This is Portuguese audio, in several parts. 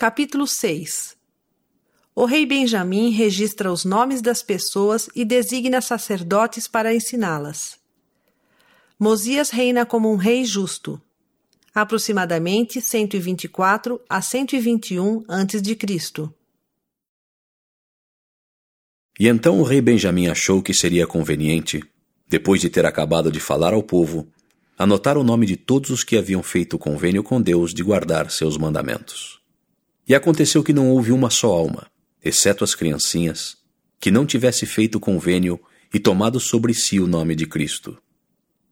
Capítulo 6 O rei Benjamim registra os nomes das pessoas e designa sacerdotes para ensiná-las. Mosias reina como um rei justo. Aproximadamente 124 a 121 a.C. E então o rei Benjamim achou que seria conveniente, depois de ter acabado de falar ao povo, anotar o nome de todos os que haviam feito convênio com Deus de guardar seus mandamentos. E aconteceu que não houve uma só alma, exceto as criancinhas, que não tivesse feito convênio e tomado sobre si o nome de Cristo.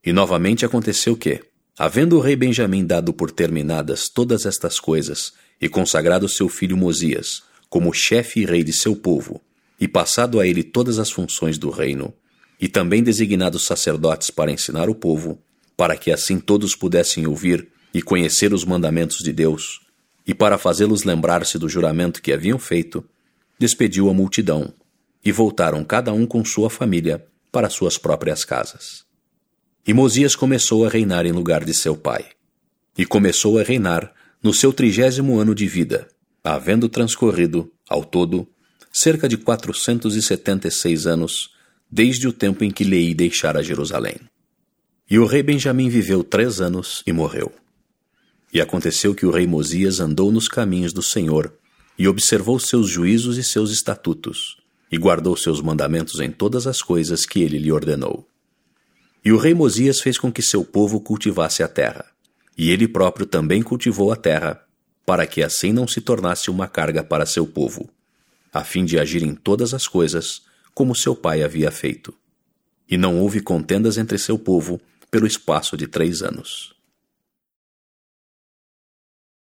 E novamente aconteceu que, havendo o rei Benjamim dado por terminadas todas estas coisas e consagrado seu filho Mosias como chefe e rei de seu povo, e passado a ele todas as funções do reino, e também designado sacerdotes para ensinar o povo, para que assim todos pudessem ouvir e conhecer os mandamentos de Deus, e para fazê-los lembrar-se do juramento que haviam feito, despediu a multidão, e voltaram cada um com sua família para suas próprias casas. E Mosias começou a reinar em lugar de seu pai. E começou a reinar no seu trigésimo ano de vida, havendo transcorrido, ao todo, cerca de 476 anos, desde o tempo em que Lei deixara Jerusalém. E o rei Benjamim viveu três anos e morreu. E aconteceu que o rei Mosias andou nos caminhos do Senhor, e observou seus juízos e seus estatutos, e guardou seus mandamentos em todas as coisas que ele lhe ordenou. E o rei Mosias fez com que seu povo cultivasse a terra, e ele próprio também cultivou a terra, para que assim não se tornasse uma carga para seu povo a fim de agir em todas as coisas como seu pai havia feito. E não houve contendas entre seu povo pelo espaço de três anos.